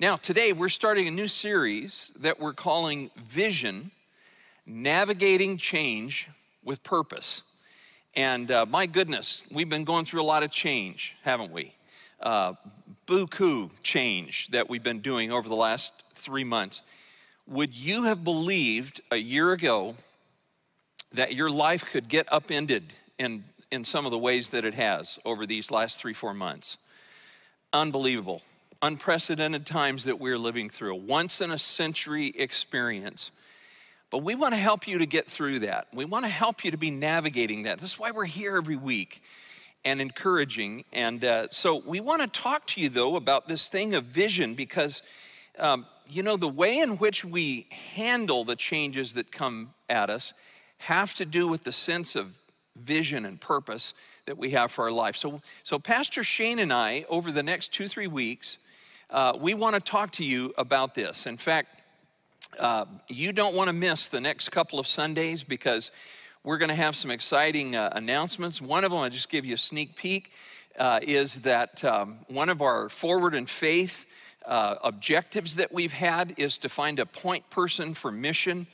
Now, today we're starting a new series that we're calling Vision Navigating Change with Purpose. And uh, my goodness, we've been going through a lot of change, haven't we? Uh, buku change that we've been doing over the last three months. Would you have believed a year ago that your life could get upended in, in some of the ways that it has over these last three, four months? Unbelievable. Unprecedented times that we're living through, a once in a century experience. But we want to help you to get through that. We want to help you to be navigating that. That's why we're here every week and encouraging. And uh, so we want to talk to you, though, about this thing of vision because, um, you know, the way in which we handle the changes that come at us have to do with the sense of vision and purpose that we have for our life. So, so Pastor Shane and I, over the next two, three weeks, uh, we want to talk to you about this. In fact, uh, you don't want to miss the next couple of Sundays because we're going to have some exciting uh, announcements. One of them, I'll just give you a sneak peek, uh, is that um, one of our forward in faith uh, objectives that we've had is to find a point person for mission.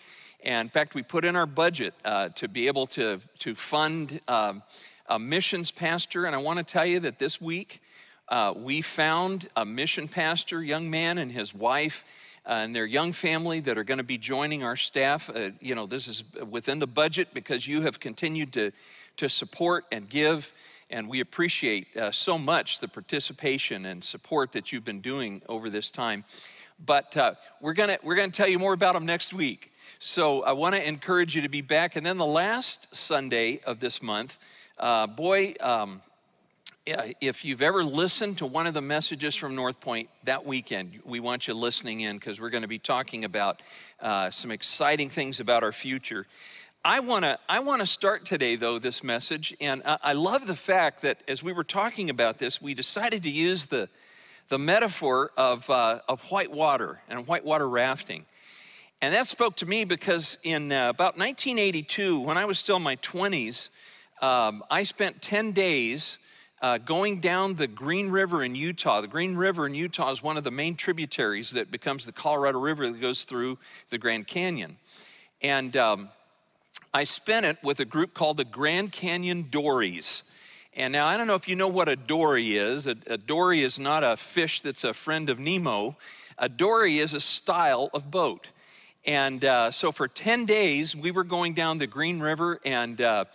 And in fact, we put in our budget to be able to, to fund um, a missions pastor. And I want to tell you that this week uh, we found a mission pastor, young man, and his wife uh, and their young family that are going to be joining our staff. Uh, you know, this is within the budget because you have continued to, to support and give. And we appreciate uh, so much the participation and support that you've been doing over this time. But uh, we're going we're to tell you more about them next week. So I want to encourage you to be back. And then the last Sunday of this month, uh, boy, um, if you've ever listened to one of the messages from North Point that weekend, we want you listening in because we're going to be talking about uh, some exciting things about our future. I want to I want to start today though this message, and I, I love the fact that as we were talking about this, we decided to use the the metaphor of uh, of white water and whitewater rafting. And that spoke to me because in uh, about 1982, when I was still in my 20s, um, I spent 10 days uh, going down the Green River in Utah. The Green River in Utah is one of the main tributaries that becomes the Colorado River that goes through the Grand Canyon. And um, I spent it with a group called the Grand Canyon Dories. And now I don't know if you know what a dory is. A, a dory is not a fish that's a friend of Nemo. A dory is a style of boat. And uh, so for 10 days, we were going down the Green River and uh,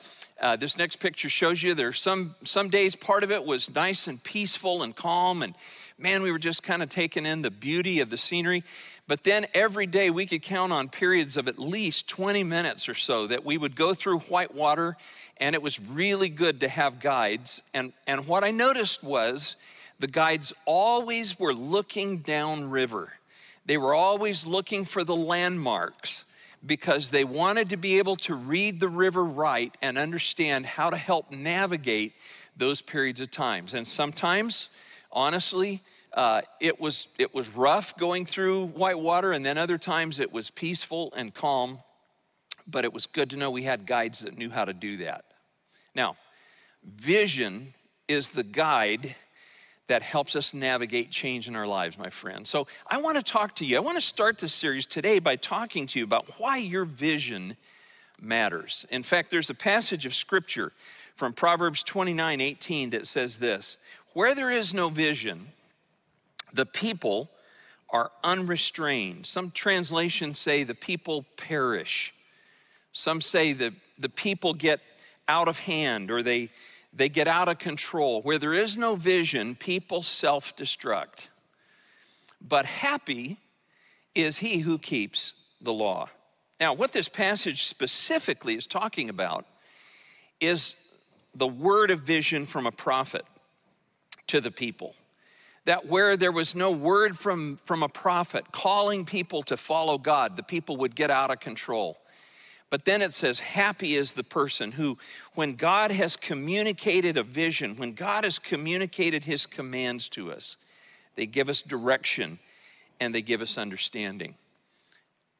uh, this next picture shows you there's some some days part of it was nice and peaceful and calm and man we were just kind of taking in the beauty of the scenery. But then every day we could count on periods of at least 20 minutes or so that we would go through white water and it was really good to have guides. And and what i noticed was the guides always were looking downriver they were always looking for the landmarks because they wanted to be able to read the river right and understand how to help navigate those periods of times. And sometimes, honestly, uh, it was it was rough going through white water, and then other times it was peaceful and calm. But it was good to know we had guides that knew how to do that. Now, vision is the guide that helps us navigate change in our lives, my friend. So I want to talk to you. I want to start this series today by talking to you about why your vision matters. In fact, there's a passage of scripture from Proverbs 29 18 that says this Where there is no vision, the people are unrestrained. Some translations say the people perish. Some say that the people get out of hand or they they get out of control. Where there is no vision, people self destruct. But happy is he who keeps the law. Now, what this passage specifically is talking about is the word of vision from a prophet to the people. That where there was no word from, from a prophet calling people to follow God, the people would get out of control. But then it says, Happy is the person who, when God has communicated a vision, when God has communicated his commands to us, they give us direction and they give us understanding.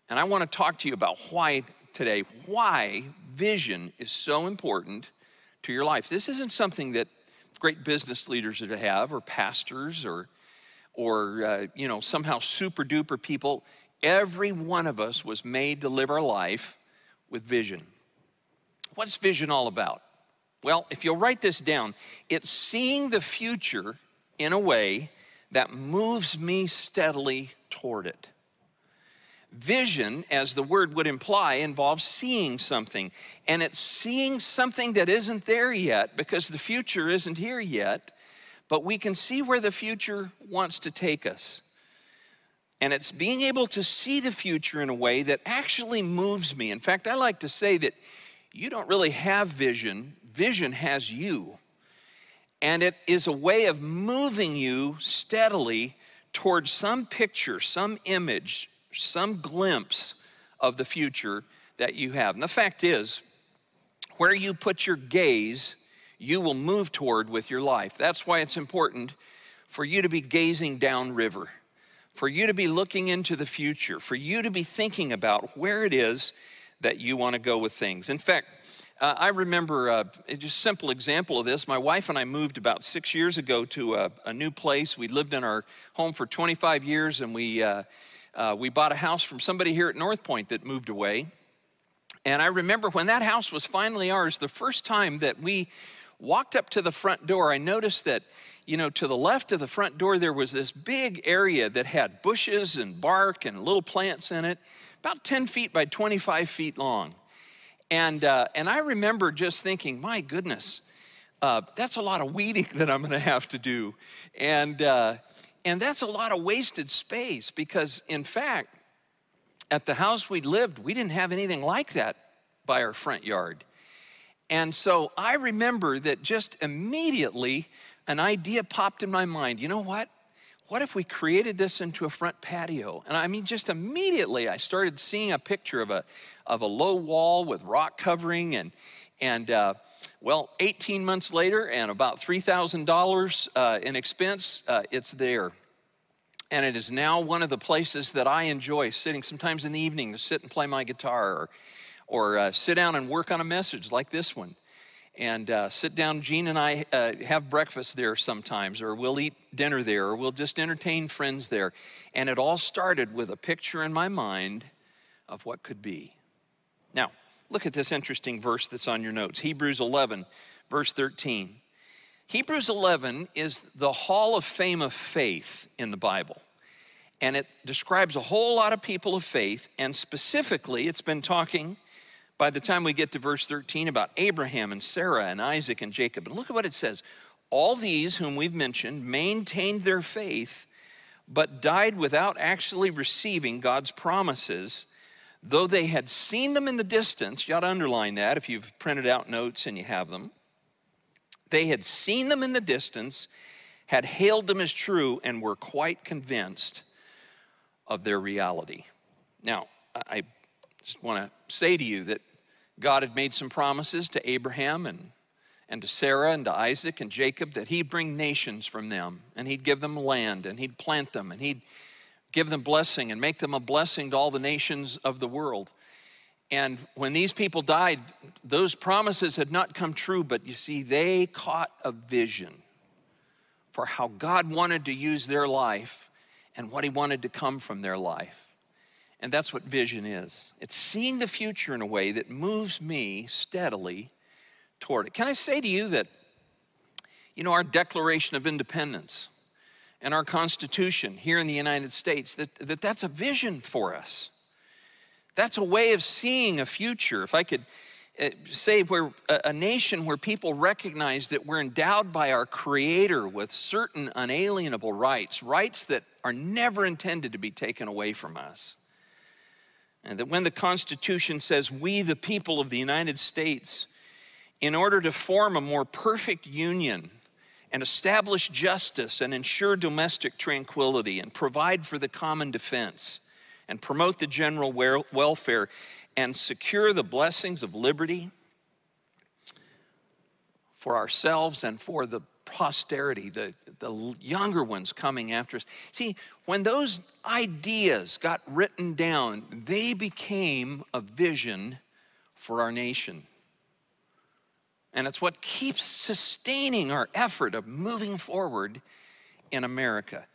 And I want to talk to you about why today, why vision is so important to your life. This isn't something that great business leaders are to have, or pastors, or or uh, you know, somehow super duper people. Every one of us was made to live our life with vision. What's vision all about? Well, if you'll write this down, it's seeing the future in a way that moves me steadily toward it. Vision, as the word would imply, involves seeing something. And it's seeing something that isn't there yet because the future isn't here yet, but we can see where the future wants to take us. And it's being able to see the future in a way that actually moves me. In fact, I like to say that you don't really have vision, vision has you. And it is a way of moving you steadily towards some picture, some image, some glimpse of the future that you have. And the fact is, where you put your gaze, you will move toward with your life. That's why it's important for you to be gazing downriver, for you to be looking into the future, for you to be thinking about where it is that you want to go with things. In fact, uh, I remember uh, just a simple example of this. My wife and I moved about six years ago to a, a new place. We lived in our home for 25 years, and we uh, uh, we bought a house from somebody here at North Point that moved away. And I remember when that house was finally ours, the first time that we walked up to the front door, I noticed that, you know, to the left of the front door, there was this big area that had bushes and bark and little plants in it, about 10 feet by 25 feet long. And, uh, and I remember just thinking, my goodness, uh, that's a lot of weeding that I'm going to have to do. And, uh, and that's a lot of wasted space because, in fact, at the house we lived, we didn't have anything like that by our front yard. And so I remember that just immediately an idea popped in my mind. You know what? What if we created this into a front patio? And I mean, just immediately I started seeing a picture of a, of a low wall with rock covering and, and uh, well, 18 months later and about $3,000 uh, in expense, uh, it's there. And it is now one of the places that I enjoy sitting sometimes in the evening to sit and play my guitar or, or uh, sit down and work on a message like this one. And uh, sit down, Gene and I uh, have breakfast there sometimes, or we'll eat dinner there, or we'll just entertain friends there. And it all started with a picture in my mind of what could be. Now, Look at this interesting verse that's on your notes Hebrews 11, verse 13. Hebrews 11 is the hall of fame of faith in the Bible. And it describes a whole lot of people of faith. And specifically, it's been talking by the time we get to verse 13 about Abraham and Sarah and Isaac and Jacob. And look at what it says All these whom we've mentioned maintained their faith, but died without actually receiving God's promises Though they had seen them in the distance, you ought to underline that if you've printed out notes and you have them. They had seen them in the distance, had hailed them as true, and were quite convinced of their reality. Now, I just want to say to you that God had made some promises to Abraham and, and to Sarah and to Isaac and Jacob that he'd bring nations from them and he'd give them land and he'd plant them and he'd give them blessing and make them a blessing to all the nations of the world. And when these people died, those promises had not come true, but you see, they caught a vision for how God wanted to use their life and what He wanted to come from their life. And that's what vision is it's seeing the future in a way that moves me steadily toward it. Can I say to you that, you know, our Declaration of Independence, and our Constitution here in the United States, that, that that's a vision for us. That's a way of seeing a future. If I could uh, say, we're a nation where people recognize that we're endowed by our Creator with certain unalienable rights, rights that are never intended to be taken away from us. And that when the Constitution says, we, the people of the United States, in order to form a more perfect union, and establish justice and ensure domestic tranquility and provide for the common defense and promote the general welfare and secure the blessings of liberty for ourselves and for the posterity, the, the younger ones coming after us. See, when those ideas got written down, they became a vision for our nation. And it's what keeps sustaining our effort of moving forward in America.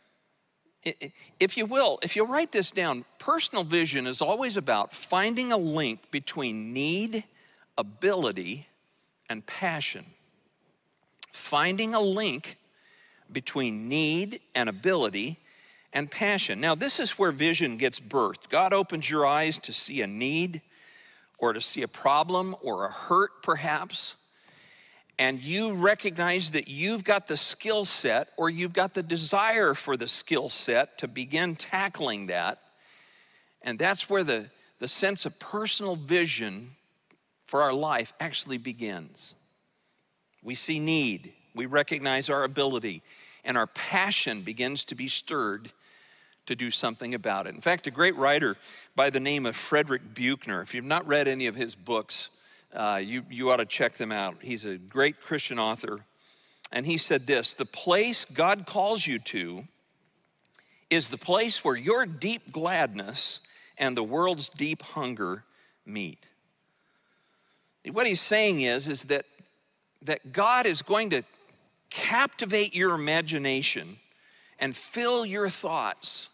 If you will, if you'll write this down, personal vision is always about finding a link between need, ability, and passion. Finding a link between need and ability and passion. Now, this is where vision gets birthed. God opens your eyes to see a need or to see a problem or a hurt, perhaps and you recognize that you've got the skill set or you've got the desire for the skill set to begin tackling that. And that's where the, the sense of personal vision for our life actually begins. We see need, we recognize our ability, and our passion begins to be stirred to do something about it. In fact, a great writer by the name of Frederick Buechner, if you've not read any of his books, uh, you, you ought to check them out. He's a great Christian author. And he said this The place God calls you to is the place where your deep gladness and the world's deep hunger meet. What he's saying is, is that, that God is going to captivate your imagination and fill your thoughts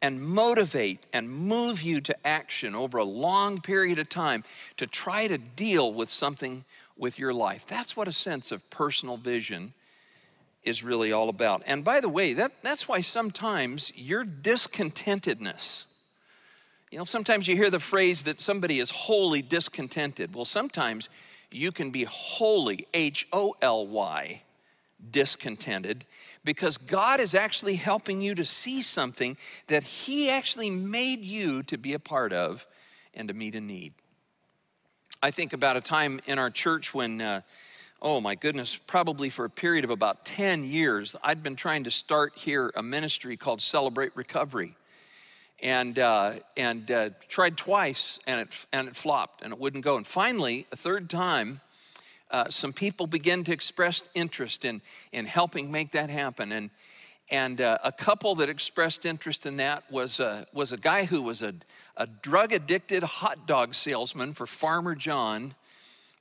and motivate and move you to action over a long period of time to try to deal with something with your life. That's what a sense of personal vision is really all about. And by the way, that, that's why sometimes your discontentedness, you know, sometimes you hear the phrase that somebody is wholly discontented. Well, sometimes you can be wholly, H O L Y, discontented because God is actually helping you to see something that He actually made you to be a part of and to meet a need. I think about a time in our church when, uh, oh my goodness, probably for a period of about 10 years, I'd been trying to start here a ministry called Celebrate Recovery. And, uh, and uh, tried twice and it, and it flopped and it wouldn't go. And finally, a third time, uh, some people begin to express interest in, in helping make that happen. And, and uh, a couple that expressed interest in that was, was a guy who was a, a drug addicted hot dog salesman for Farmer John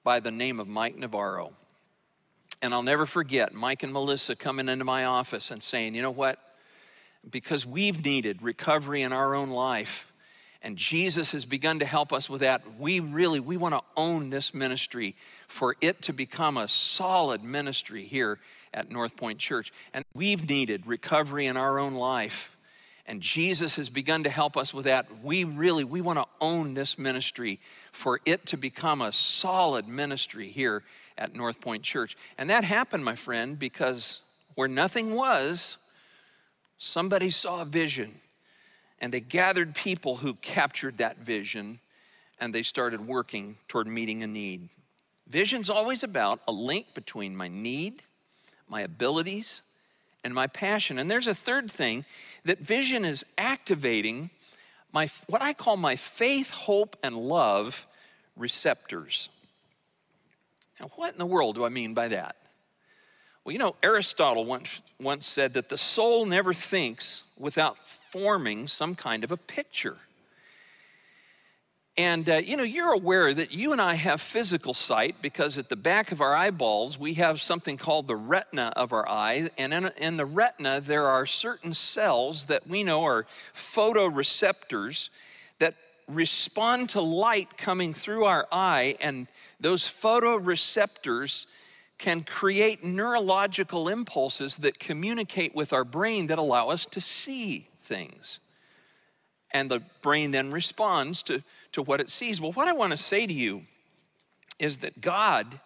by the name of Mike Navarro. And I'll never forget Mike and Melissa coming into my office and saying, you know what? Because we've needed recovery in our own life, and Jesus has begun to help us with that. We really we want to own this ministry for it to become a solid ministry here at North Point Church. And we've needed recovery in our own life. And Jesus has begun to help us with that. We really we want to own this ministry for it to become a solid ministry here at North Point Church. And that happened, my friend, because where nothing was, somebody saw a vision and they gathered people who captured that vision and they started working toward meeting a need. Vision's always about a link between my need, my abilities, and my passion. And there's a third thing that vision is activating my what I call my faith, hope, and love receptors. Now, what in the world do I mean by that? Well, you know, Aristotle once, once said that the soul never thinks without forming some kind of a picture. And, uh, you know, you're aware that you and I have physical sight because at the back of our eyeballs, we have something called the retina of our eye. And in, in the retina, there are certain cells that we know are photoreceptors that respond to light coming through our eye. And those photoreceptors can create neurological impulses that communicate with our brain that allow us to see things. And the brain then responds to, to what it sees. Well, what I want to say to you is that God,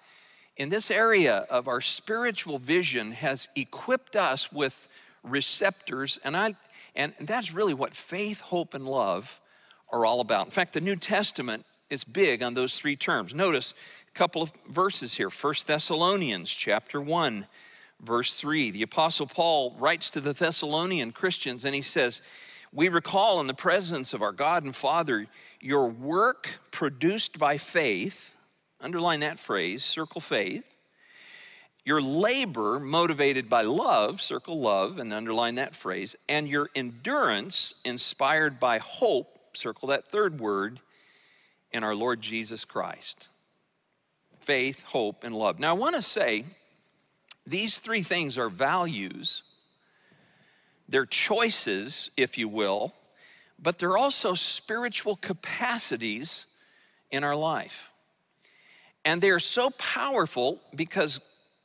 in this area of our spiritual vision, has equipped us with receptors, and, I, and that's really what faith, hope, and love are all about. In fact, the New Testament is big on those three terms. Notice couple of verses here. First Thessalonians chapter 1 verse 3. The apostle Paul writes to the Thessalonian Christians and he says, "We recall in the presence of our God and Father your work produced by faith, underline that phrase, circle faith, your labor motivated by love, circle love, and underline that phrase, and your endurance inspired by hope, circle that third word, in our Lord Jesus Christ faith, hope, and love. Now, I want to say these three things are values they're choices, if you will, but they're also spiritual capacities in our life. And they're so powerful because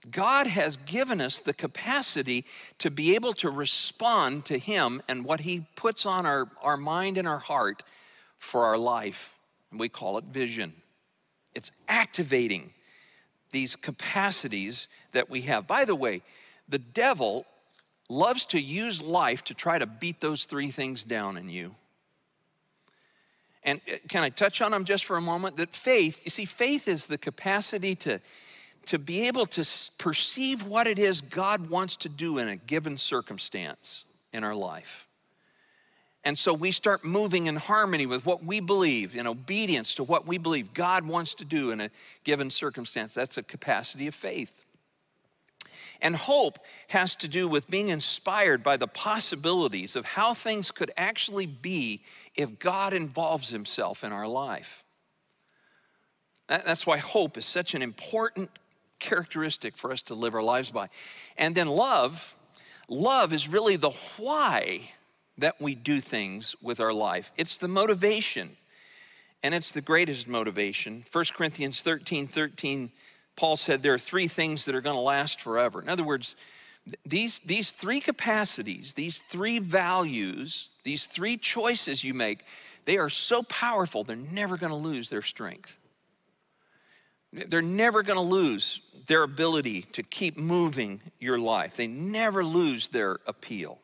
God has given us the capacity to be able to respond to Him and what He puts on our, our mind and our heart for our life. We call it vision. It's activating these capacities that we have. By the way, the devil loves to use life to try to beat those three things down in you. And uh, can I touch on them just for a moment? That faith, you see, faith is the capacity to, to be able to perceive what it is God wants to do in a given circumstance in our life. And so we start moving in harmony with what we believe, in obedience to what we believe God wants to do in a given circumstance. That's a capacity of faith. And hope has to do with being inspired by the possibilities of how things could actually be if God involves himself in our life. That's why hope is such an important characteristic for us to live our lives by. And then love, love is really the why that we do things with our life. It's the motivation, and it's the greatest motivation. 1 Corinthians 13 13, Paul said there are three things that are going to last forever. In other words, these, these three capacities, these three values, these three choices you make, they are so powerful, they're never going to lose their strength. They're never going to lose their ability to keep moving your life. They never lose their appeal.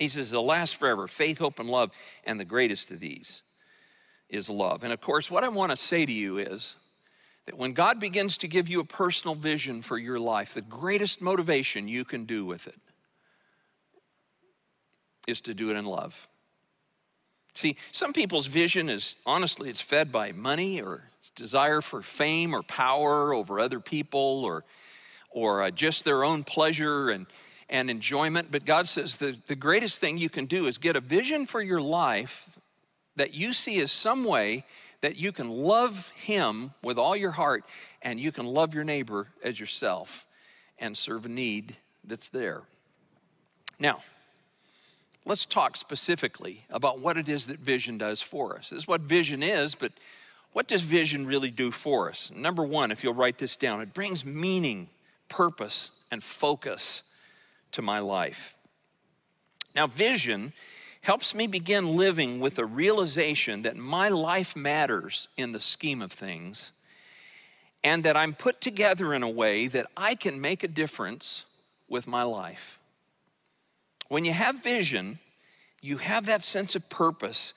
He says they'll last forever faith, hope, and love. And the greatest of these is love. And of course, what I want to say to you is that when God begins to give you a personal vision for your life, the greatest motivation you can do with it is to do it in love. See, some people's vision is honestly, it's fed by money or desire for fame or power over other people or, or uh, just their own pleasure. And, and enjoyment. But God says the, the greatest thing you can do is get a vision for your life that you see as some way that you can love Him with all your heart and you can love your neighbor as yourself and serve a need that's there. Now, let's talk specifically about what it is that vision does for us. This is what vision is, but what does vision really do for us? Number one, if you'll write this down, it brings meaning, purpose, and focus to my life. Now, vision helps me begin living with a realization that my life matters in the scheme of things and that I'm put together in a way that I can make a difference with my life. When you have vision, you have that sense of purpose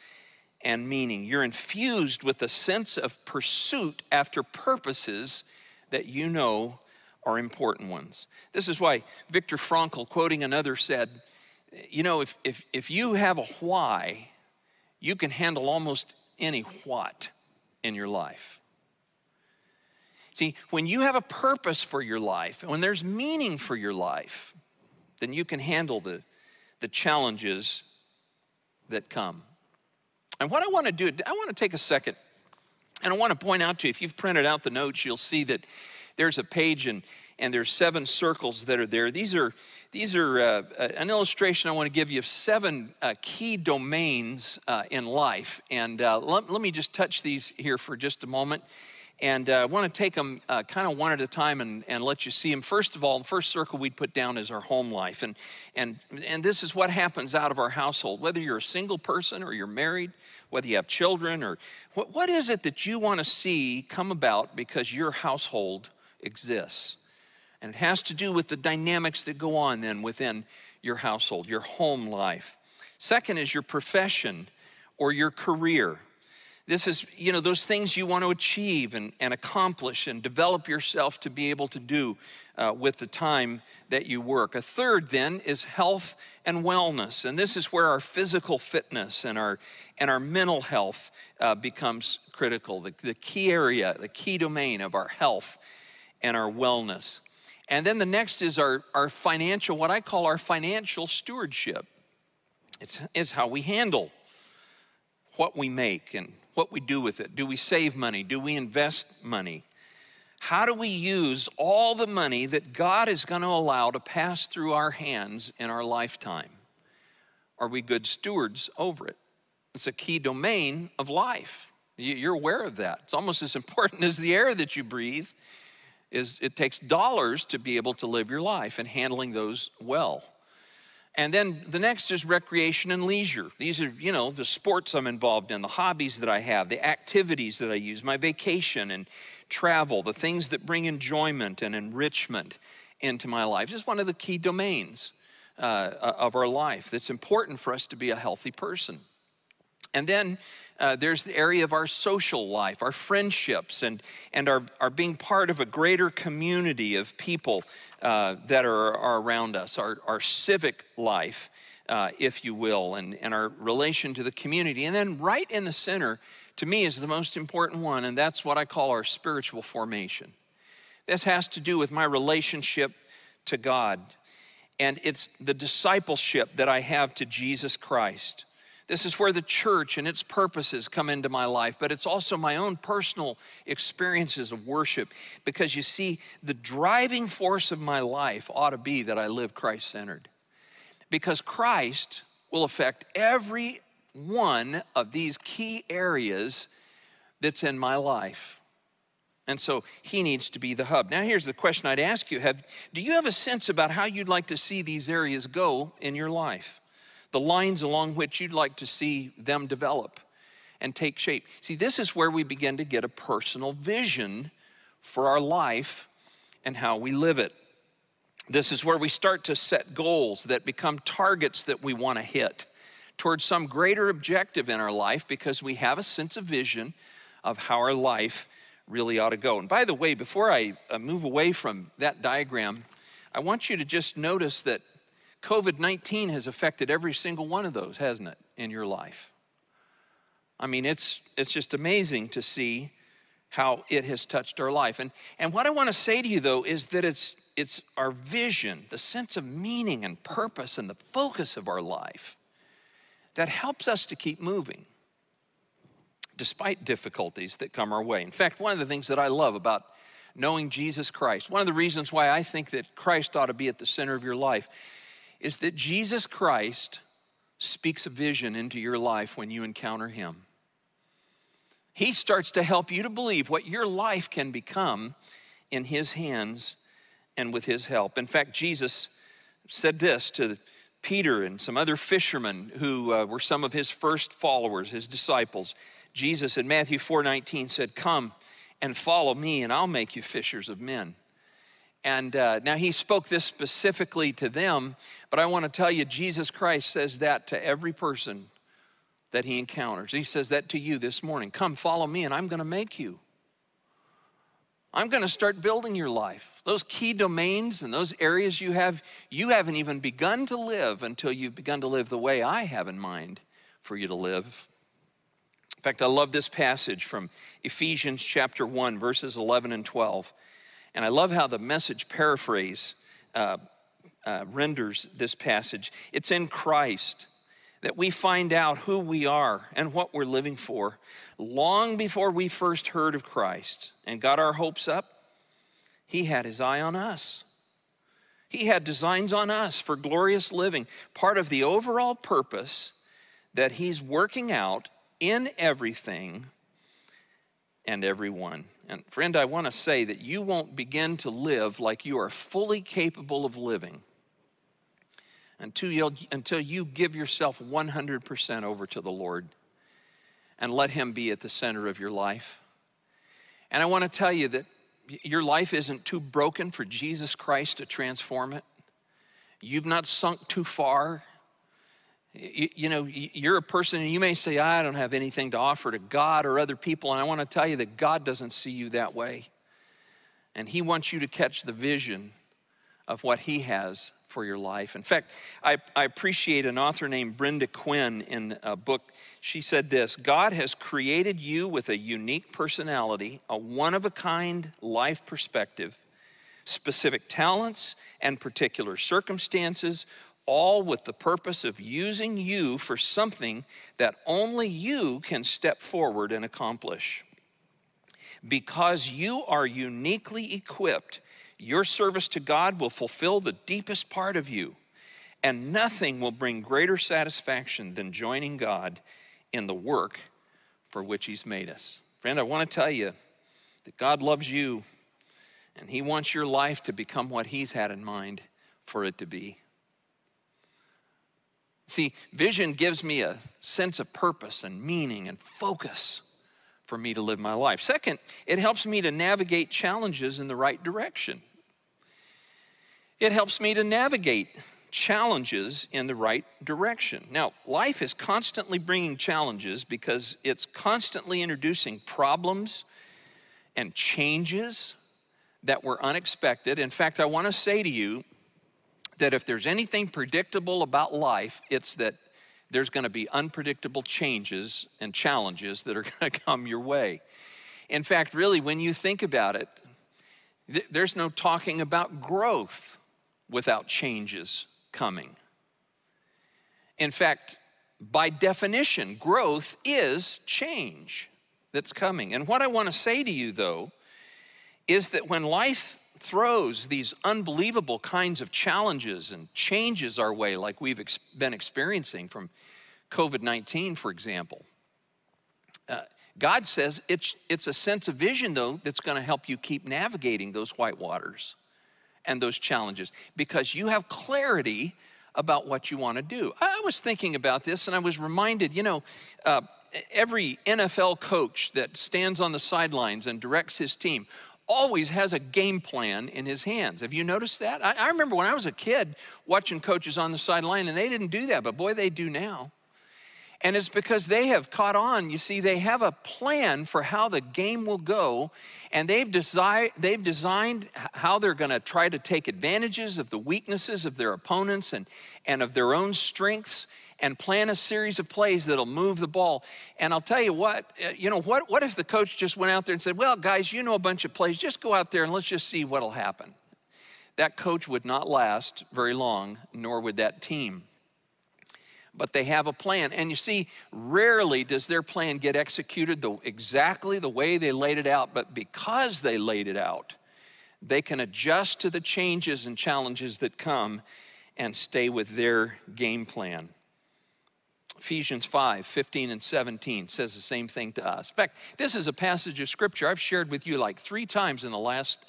and meaning. You're infused with a sense of pursuit after purposes that you know are important ones. This is why Viktor Frankl, quoting another, said, You know, if, if, if you have a why, you can handle almost any what in your life. See, when you have a purpose for your life, when there's meaning for your life, then you can handle the, the challenges that come. And what I want to do, I want to take a second and I want to point out to you, if you've printed out the notes, you'll see that there's a page and, and there's seven circles that are there. These are, these are uh, an illustration I want to give you of seven uh, key domains uh, in life. And uh, let, let me just touch these here for just a moment. And uh, I want to take them uh, kind of one at a time and, and let you see them. First of all, the first circle we'd put down is our home life. And, and, and this is what happens out of our household. Whether you're a single person or you're married, whether you have children, or what, what is it that you want to see come about because your household exists. And it has to do with the dynamics that go on then within your household, your home life. Second is your profession or your career. This is, you know, those things you want to achieve and, and accomplish and develop yourself to be able to do uh, with the time that you work. A third, then, is health and wellness. And this is where our physical fitness and our, and our mental health uh, becomes critical. The, the key area, the key domain of our health and our wellness. And then the next is our, our financial, what I call our financial stewardship. It's, it's how we handle what we make and what we do with it. Do we save money? Do we invest money? How do we use all the money that God is going to allow to pass through our hands in our lifetime? are we good stewards over it? It's a key domain of life. You're aware of that. It's almost as important as the air that you breathe. Is it takes dollars to be able to live your life and handling those well. And then the next is recreation and leisure. These are, you know, the sports I'm involved in, the hobbies that I have, the activities that I use, my vacation and travel, the things that bring enjoyment and enrichment into my life. This is one of the key domains uh, of our life that's important for us to be a healthy person. And then uh, there's the area of our social life, our friendships, and, and our, our being part of a greater community of people uh, that are, are around us, our, our civic life, uh, if you will, and, and our relation to the community. And then right in the center, to me, is the most important one, and that's what I call our spiritual formation. This has to do with my relationship to God, and it's the discipleship that I have to Jesus Christ. This is where the church and its purposes come into my life, but it's also my own personal experiences of worship because you see, the driving force of my life ought to be that I live Christ centered. Because Christ will affect every one of these key areas that's in my life. And so he needs to be the hub. Now, here's the question I'd ask you have, Do you have a sense about how you'd like to see these areas go in your life? The lines along which you'd like to see them develop and take shape. See, this is where we begin to get a personal vision for our life and how we live it. This is where we start to set goals that become targets that we want to hit towards some greater objective in our life because we have a sense of vision of how our life really ought to go. And by the way, before I uh, move away from that diagram, I want you to just notice that COVID 19 has affected every single one of those, hasn't it, in your life? I mean, it's, it's just amazing to see how it has touched our life. And, and what I want to say to you, though, is that it's, it's our vision, the sense of meaning and purpose, and the focus of our life that helps us to keep moving despite difficulties that come our way. In fact, one of the things that I love about knowing Jesus Christ, one of the reasons why I think that Christ ought to be at the center of your life, is that Jesus Christ speaks a vision into your life when you encounter Him. He starts to help you to believe what your life can become in His hands and with His help. In fact, Jesus said this to Peter and some other fishermen who uh, were some of his first followers, his disciples. Jesus in Matthew 4:19 said, "Come and follow me, and I'll make you fishers of men." And uh, now he spoke this specifically to them, but I want to tell you, Jesus Christ says that to every person that he encounters. He says that to you this morning. Come, follow me, and I'm going to make you. I'm going to start building your life. Those key domains and those areas you have, you haven't even begun to live until you've begun to live the way I have in mind for you to live. In fact, I love this passage from Ephesians chapter 1, verses 11 and 12. And I love how the message paraphrase uh, uh, renders this passage. It's in Christ that we find out who we are and what we're living for long before we first heard of Christ and got our hopes up. He had his eye on us. He had designs on us for glorious living, part of the overall purpose that he's working out in everything and everyone. And friend, I want to say that you won't begin to live like you are fully capable of living until, you until you give yourself 100% over to the Lord and let Him be at the center of your life. And I want to tell you that your life isn't too broken for Jesus Christ to transform it. You've not sunk too far. You, you, know, you're a person and you may say, I don't have anything to offer to God or other people. And I want to tell you that God doesn't see you that way. And He wants you to catch the vision of what He has for your life. In fact, I, I, appreciate an author named Brenda Quinn in a book. She said this God has created you with a unique personality, a one of a kind life perspective, specific talents, and particular circumstances, all with the purpose of using you for something that only you can step forward and accomplish. Because you are uniquely equipped your service to God will fulfill the deepest part of you And nothing will bring greater satisfaction than joining God in the work for which He's made us. Friend, I want to tell you that God loves you and He wants your life to become what He's had in mind for it to be. See, vision gives me a sense of purpose and meaning and focus for me to live my life. Second, it helps me to navigate challenges in the right direction. It helps me to navigate challenges in the right direction. Now, life is constantly bringing challenges because it's constantly introducing problems and changes that were unexpected. In fact, I want to say to you that if there's anything predictable about life, it's that there's going to be unpredictable changes and challenges that are going to come your way. In fact, really, when you think about it, th- there's no talking about growth without changes coming. In fact, by definition, growth is change that's coming. And what I want to say to you, though, is that when life throws these unbelievable kinds of challenges and changes our way, like we've ex- been experiencing from COVID 19, for example. Uh, God says it's, it's a sense of vision, though, that's going to help you keep navigating those white waters and those challenges because you have clarity about what you want to do. I was thinking about this and I was reminded, you know, uh, every NFL coach that stands on the sidelines and directs his team always has a game plan in his hands. Have you noticed that? I, I remember when I was a kid watching coaches on the sideline, and they didn't do that, but boy, they do now. And it's because they have caught on. You see, they have a plan for how the game will go, and they've, desi- they've designed how they're going to try to take advantages of the weaknesses of their opponents and, and of their own strengths and plan a series of plays that'll move the ball. And I'll tell you what, uh, you know, what, what if the coach just went out there and said, Well, guys, you know a bunch of plays, just go out there and let's just see what'll happen? That coach would not last very long, nor would that team. But they have a plan. And you see, rarely does their plan get executed the, exactly the way they laid it out, but because they laid it out, they can adjust to the changes and challenges that come and stay with their game plan. Ephesians 5 15 and 17 says the same thing to us. In fact, this is a passage of scripture I've shared with you like three times in the last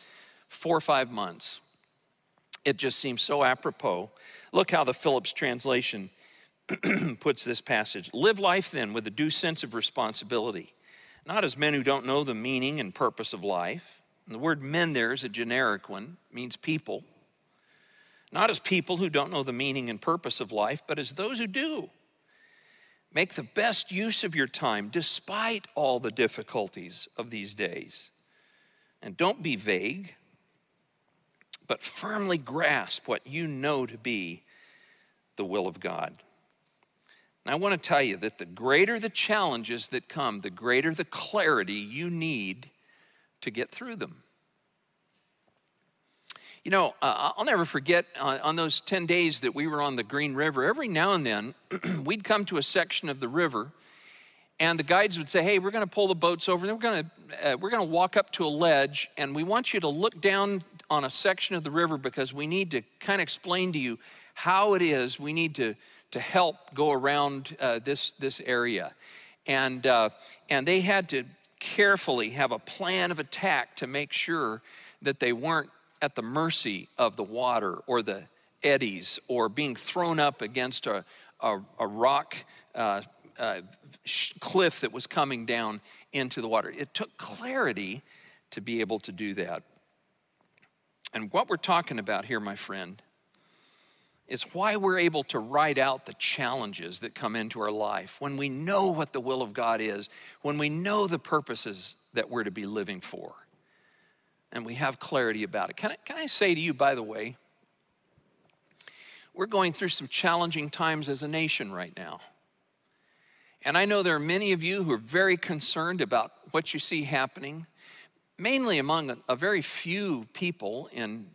four or five months. It just seems so apropos. Look how the Phillips translation puts this passage Live life then with a due sense of responsibility, not as men who don't know the meaning and purpose of life. And the word men there is a generic one, means people. Not as people who don't know the meaning and purpose of life, but as those who do Make the best use of your time despite all the difficulties of these days. And don't be vague, but firmly grasp what you know to be the will of God. And I want to tell you that the greater the challenges that come, the greater the clarity you need to get through them. You know, uh, I'll never forget uh, on those 10 days that we were on the Green River, every now and then we'd come to a section of the river and the guides would say, Hey, we're going to pull the boats over and we're going to, uh, we're going to walk up to a ledge and we want you to look down on a section of the river because we need to kind of explain to you how it is we need to, to help go around uh, this, this area. And, uh, and they had to carefully have a plan of attack to make sure that they weren't at the mercy of the water or the eddies or being thrown up against a, a, a rock uh, uh, cliff that was coming down into the water. It took clarity to be able to do that. And what we're talking about here, my friend, is why we're able to ride out the challenges that come into our life when we know what the will of God is, when we know the purposes that we're to be living for and we have clarity about it. Can I, can I say to you, by the way, we're going through some challenging times as a nation right now. And I know there are many of you who are very concerned about what you see happening, mainly among a, a very few people in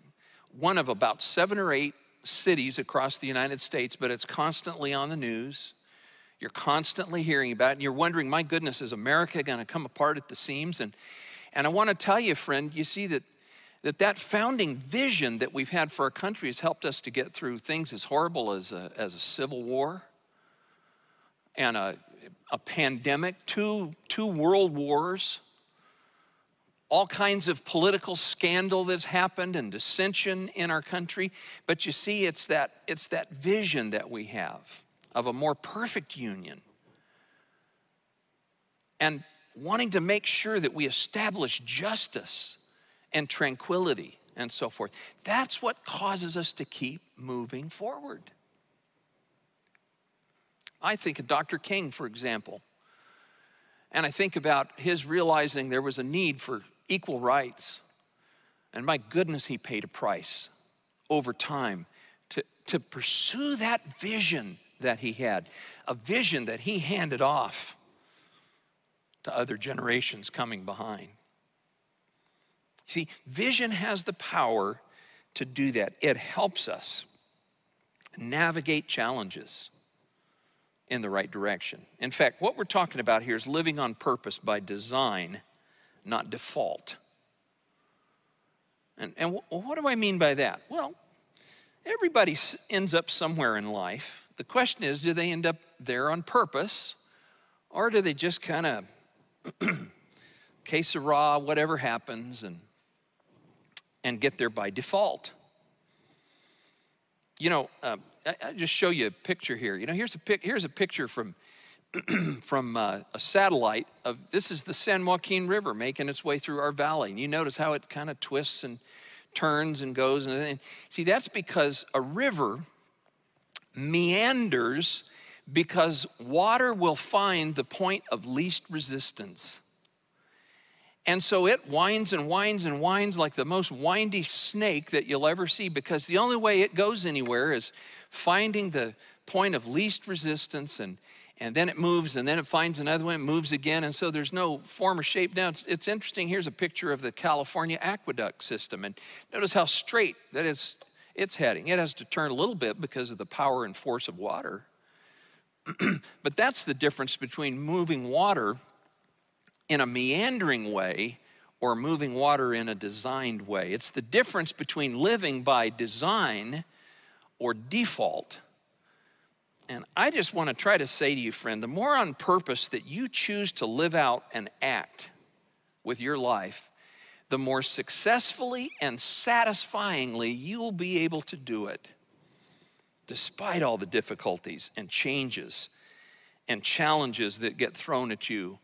one of about seven or eight cities across the United States, but it's constantly on the news. You're constantly hearing about it, and you're wondering, my goodness, is America going to come apart at the seams? And and I want to tell you, friend, you see that that that founding vision that we've had for our country has helped us to get through things as horrible as a, as a civil war and a, a pandemic, two, two world wars, all kinds of political scandal that's happened and dissension in our country. But you see, it's that, it's that vision that we have of a more perfect union. And wanting to make sure that we establish justice and tranquility and so forth. That's what causes us to keep moving forward. I think of Dr. King, for example, and I think about his realizing there was a need for equal rights. And my goodness, he paid a price over time to, to pursue that vision that he had, a vision that he handed off to other generations coming behind. See, vision has the power to do that. It helps us navigate challenges in the right direction. In fact, what we're talking about here is living on purpose by design, not default. And, and what do I mean by that? Well, everybody ends up somewhere in life. The question is do they end up there on purpose, or do they just kind of, que sera, whatever happens, and and get there by default. You know, um, I, I, just show you a picture here. You know, here's a pic, here's a picture from from uh, a satellite of this is the San Joaquin River making its way through our valley. And you notice how it kind of twists and turns and goes. And, and see, that's because a river meanders because water will find the point of least resistance. And so it winds and winds and winds like the most windy snake that you'll ever see because the only way it goes anywhere is finding the point of least resistance and and then it moves and then it finds another one, it moves again, and so there's no form or shape down. It's, it's interesting. Here's a picture of the California aqueduct system, and notice how straight that it's it's heading. It has to turn a little bit because of the power and force of water. but that's the difference between moving water in a meandering way or moving water in a designed way. It's the difference between living by design or default. And I just want to try to say to you, friend, the more on purpose that you choose to live out and act with your life, the more successfully and satisfyingly you will be able to do it, despite all the difficulties and changes and challenges that get thrown at you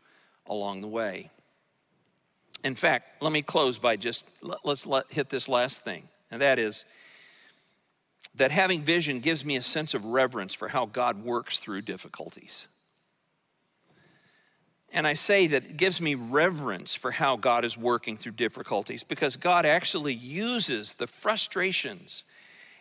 along the way. In fact, let me close by just let's let, hit this last thing, and that is that having vision gives me a sense of reverence for how God works through difficulties. And I say that it gives me reverence for how God is working through difficulties because God actually uses the frustrations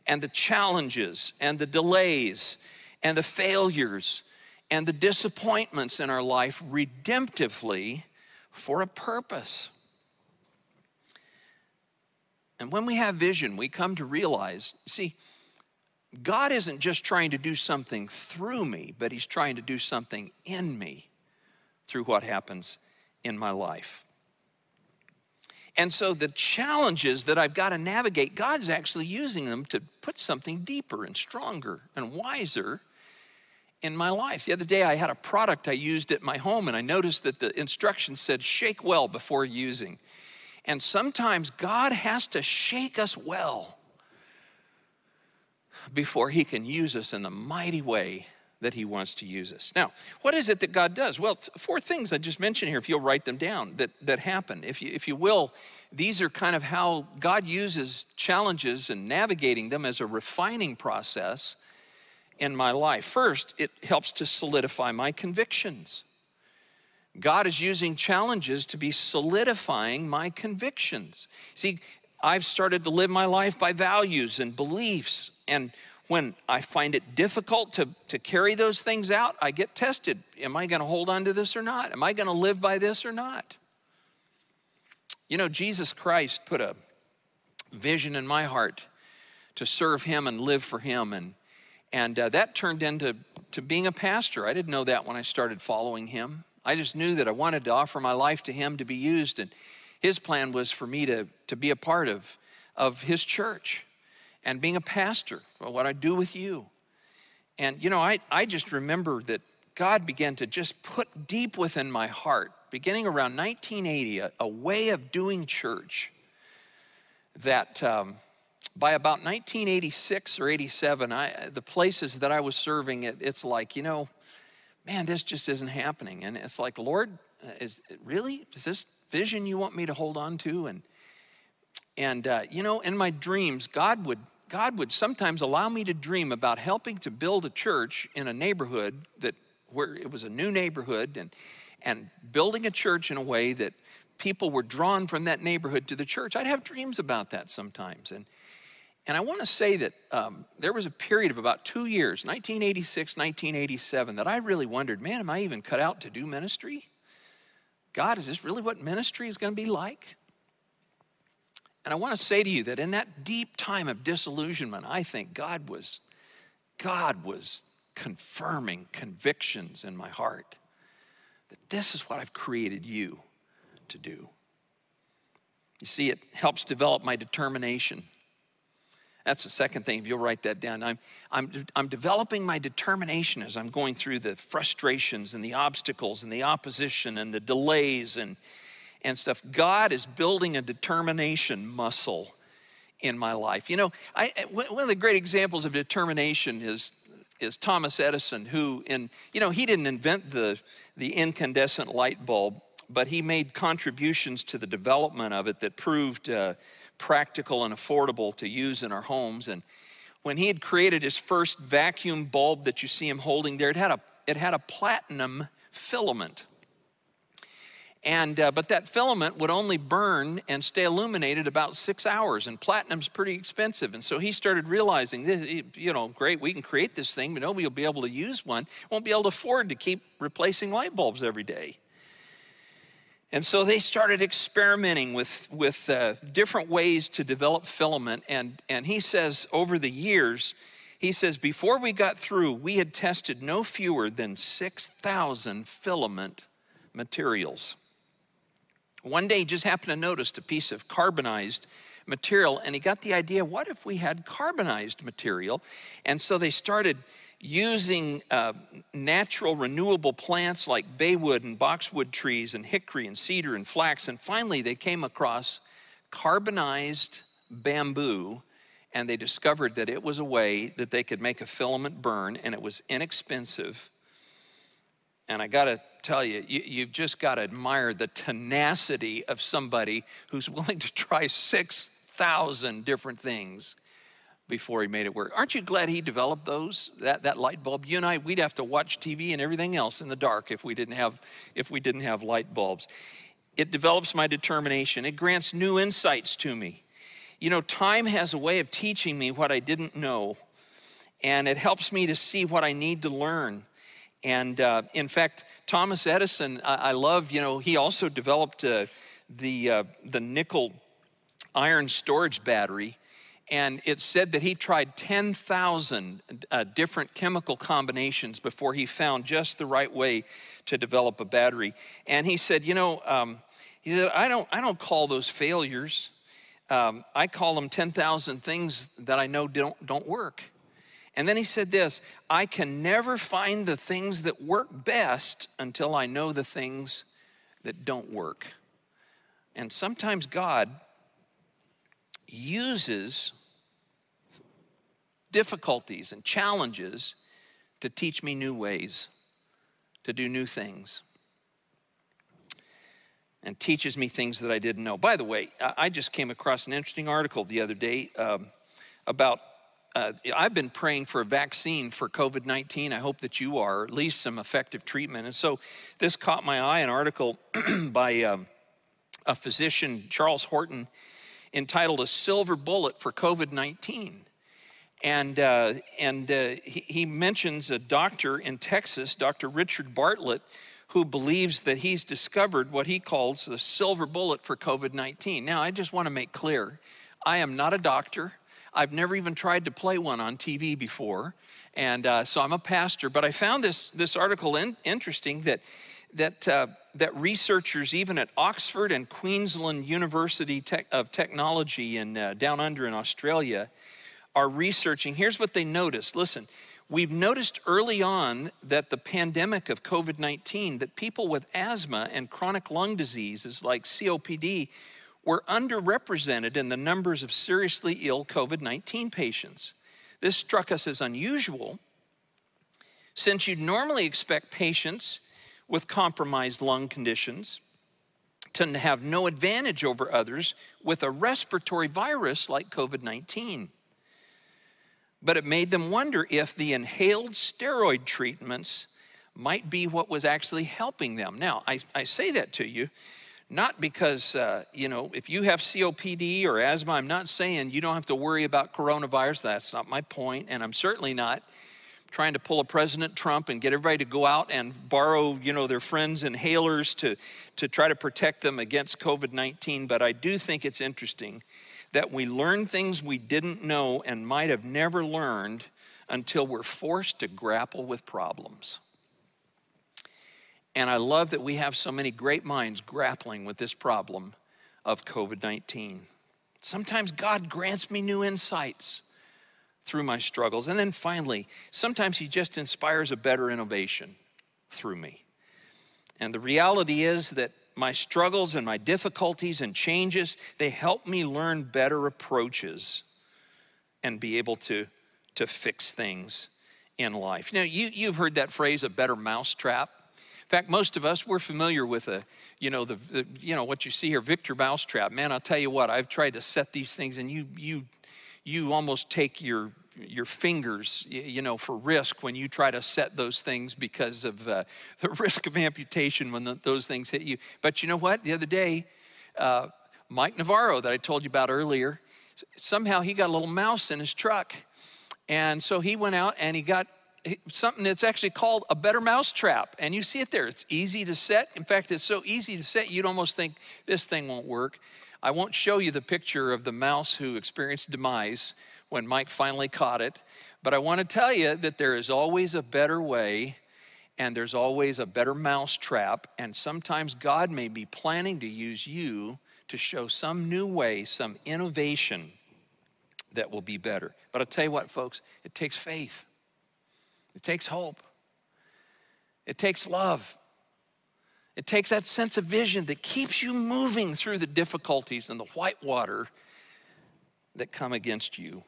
and the challenges and the delays and the failures and the disappointments in our life redemptively for a purpose. And when we have vision, we come to realize see, God isn't just trying to do something through me, but He's trying to do something in me through what happens in my life. And so the challenges that I've got to navigate, God's actually using them to put something deeper and stronger and wiser in my life. The other day, I had a product I used at my home, and I noticed that the instructions said shake well before using. And sometimes God has to shake us well before He can use us in the mighty way that He wants to use us. Now, what is it that God does? Well, four things I just mentioned here, if you'll write them down, that, that happen. If you, if you will, these are kind of how God uses challenges and navigating them as a refining process in my life. First, it helps to solidify my convictions. God is using challenges to be solidifying my convictions. See, I've started to live my life by values and beliefs. And when I find it difficult to, to carry those things out, I get tested. Am I going to hold on to this or not? Am I going to live by this or not? You know, Jesus Christ put a vision in my heart to serve Him and live for Him. And and uh, that turned into to being a pastor. I didn't know that when I started following him. I just knew that I wanted to offer my life to him to be used. And, his plan was for me to, to be a part of, of his church and being a pastor, what I do with you. And, you know, I, I just remember that God began to just put deep within my heart, beginning around 1980, a, a way of doing church that um, by about 1986 or 87, I, the places that I was serving, it, it's like, you know, man, this just isn't happening. And it's like, Lord, uh, is it really is this vision you want me to hold on to? And and uh, you know, in my dreams, God would God would sometimes allow me to dream about helping to build a church in a neighborhood that where it was a new neighborhood and and building a church in a way that people were drawn from that neighborhood to the church. I'd have dreams about that sometimes. And and I want to say that um, there was a period of about two years, 1986, 1987, that I really wondered, man, am I even cut out to do ministry? God, is this really what ministry is going to be like? And I want to say to you that in that deep time of disillusionment, I think God was, God was confirming convictions in my heart that this is what I've created you to do. You see, it helps develop my determination. That's the second thing, if you'll write that down. I'm, I'm, I'm developing my determination as I'm going through the frustrations and the obstacles and the opposition and the delays and, and stuff. God is building a determination muscle in my life. You know, I, one of the great examples of determination is, is Thomas Edison, who, in, you know, he didn't invent the, the incandescent light bulb, but he made contributions to the development of it that proved. Uh, practical and affordable to use in our homes. And when he had created his first vacuum bulb that you see him holding there, it had a, it had a platinum filament. And, uh, but that filament would only burn and stay illuminated about six hours, and platinum's pretty expensive. And so he started realizing, this, you know, great, we can create this thing, but nobody will be able to use one, won't be able to afford to keep replacing light bulbs every day. And so they started experimenting with, with uh, different ways to develop filament. And, and he says, over the years, he says, before we got through, we had tested no fewer than 6,000 filament materials. One day, he just happened to notice a piece of carbonized material, and he got the idea what if we had carbonized material? And so they started using uh, natural renewable plants like baywood and boxwood trees and hickory and cedar and flax. And finally, they came across carbonized bamboo and they discovered that it was a way that they could make a filament burn and it was inexpensive. And I gotta tell you, you have just gotta admire the tenacity of somebody who's willing to try 6,000 different things before he made it work. Aren't you glad he developed those, that, that light bulb? You and I, we'd have to watch TV and everything else in the dark if we didn't have, if we didn't have light bulbs. It develops my determination. It grants new insights to me. You know, time has a way of teaching me what I didn't know, and it helps me to see what I need to learn. And uh, in fact, Thomas Edison, I, I, love, you know, he also developed uh, the, uh, the nickel iron storage battery and it said that he tried 10,000 uh, different chemical combinations before he found just the right way to develop a battery. And he said, You know, um, he said, I don't, I don't call those failures. Um, I call them 10,000 things that I know don't, don't work. And then he said this I can never find the things that work best until I know the things that don't work. And sometimes God uses difficulties and challenges to teach me new ways, to do new things, and teaches me things that I didn't know. By the way, I just came across an interesting article the other day um, about. Uh, I've been praying for a vaccine for COVID 19. I hope that you are, at least some effective treatment. And so this caught my eye an article by um, a physician, Charles Horton entitled A Silver Bullet for COVID 19. And, uh, and uh, he, he mentions a doctor in Texas, Dr. Richard Bartlett, who believes that he's discovered what he calls the silver bullet for COVID 19. Now, I just want to make clear I am not a doctor. I've never even tried to play one on TV before. And uh, so I'm a pastor. But I found this, this article in, interesting that that, uh, that researchers, even at Oxford and Queensland University of Technology in, uh, down under in Australia, are researching. Here's what they noticed. Listen, we've noticed early on that the pandemic of COVID 19, that people with asthma and chronic lung diseases like COPD were underrepresented in the numbers of seriously ill COVID 19 patients. This struck us as unusual since you'd normally expect patients with compromised lung conditions to have no advantage over others with a respiratory virus like COVID 19. But it made them wonder if the inhaled steroid treatments might be what was actually helping them. Now, I, I say that to you not because, uh, you know, if you have COPD or asthma, I'm not saying you don't have to worry about coronavirus. That's not my point, and I'm certainly not trying to pull a President Trump and get everybody to go out and borrow, you know, their friends' inhalers to, to try to protect them against COVID 19. But I do think it's interesting that we learn things we didn't know and might have never learned until we're forced to grapple with problems. And I love that we have so many great minds grappling with this problem of COVID 19. Sometimes God grants me new insights through my struggles. And then finally, sometimes He just inspires a better innovation through me. And the reality is that my struggles and my difficulties and changes, they help me learn better approaches and be able to, to fix things in life. Now, you, you've heard that phrase, a better mousetrap. In fact, most of us, we're familiar with a, you know, the, the you know, what you see here, Victor Mousetrap. Man, I'll tell you what, I've tried to set these things and you, you, you almost take your, your fingers, you know, for risk when you try to set those things because of uh, the risk of amputation when the, those things hit you. But you know what? The other day, uh, Mike Navarro, that I told you about earlier, somehow he got a little mouse in his truck. And so he went out and he got something that's actually called a better mousetrap. And you see it there. It's easy to set. In fact, it's so easy to set, you'd almost think this thing won't work. I won't show you the picture of the mouse who experienced demise when Mike finally caught it, but I want to tell you that there is always a better way and there's always a better mousetrap. And sometimes God may be planning to use you to show some new way, some innovation that will be better. But I'll tell you what, folks, it takes faith. It takes hope. It takes love. It takes that sense of vision that keeps you moving through the difficulties and the white water that come against you.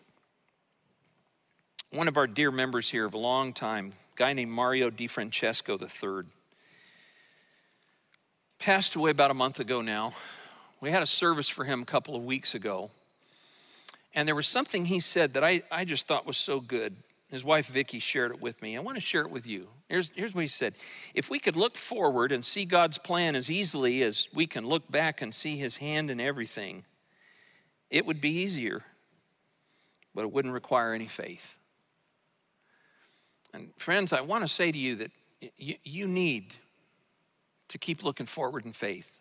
One of our dear members here of a long time, a guy named Mario DiFrancesco III, passed away about a month ago now. We had a service for him a couple of weeks ago. And there was something he said that I, I just thought was so good. His wife Vicky shared it with me. I want to share it with you. Here's, here's what he said If we could look forward and see God's plan as easily as we can look back and see his hand in everything, it would be easier, but it wouldn't require any faith. And friends, I want to say to you that you, you need to keep looking forward in faith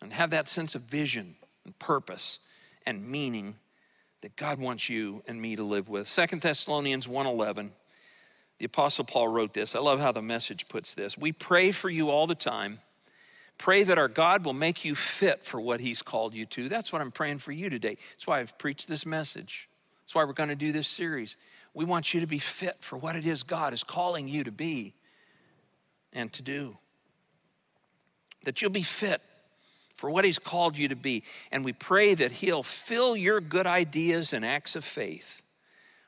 and have that sense of vision and purpose and meaning that God wants you and me to live with. Second Thessalonians 1:11. The apostle Paul wrote this. I love how the message puts this. We pray for you all the time. Pray that our God will make you fit for what he's called you to. That's what I'm praying for you today. That's why I've preached this message. That's why we're going to do this series. We want you to be fit for what it is God is calling you to be and to do. That you'll be fit for what He's called you to be. And we pray that He'll fill your good ideas and acts of faith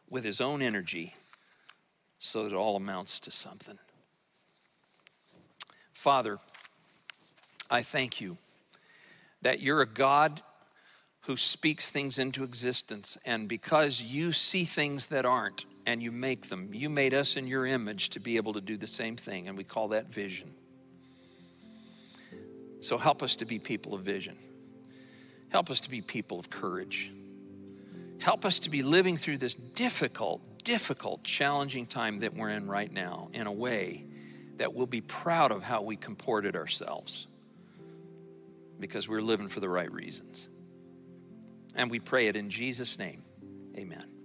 with His own energy so that it all amounts to something. Father, I thank you that you're a God who speaks things into existence. And because you see things that aren't and you make them, you made us in your image to be able to do the same thing. And we call that vision. So help us to be people of vision. Help us to be people of courage. Help us to be living through this difficult, difficult, challenging time that we're in right now in a way that we'll be proud of how we comported ourselves because we're living for the right reasons. And we pray it in Jesus' name. Amen.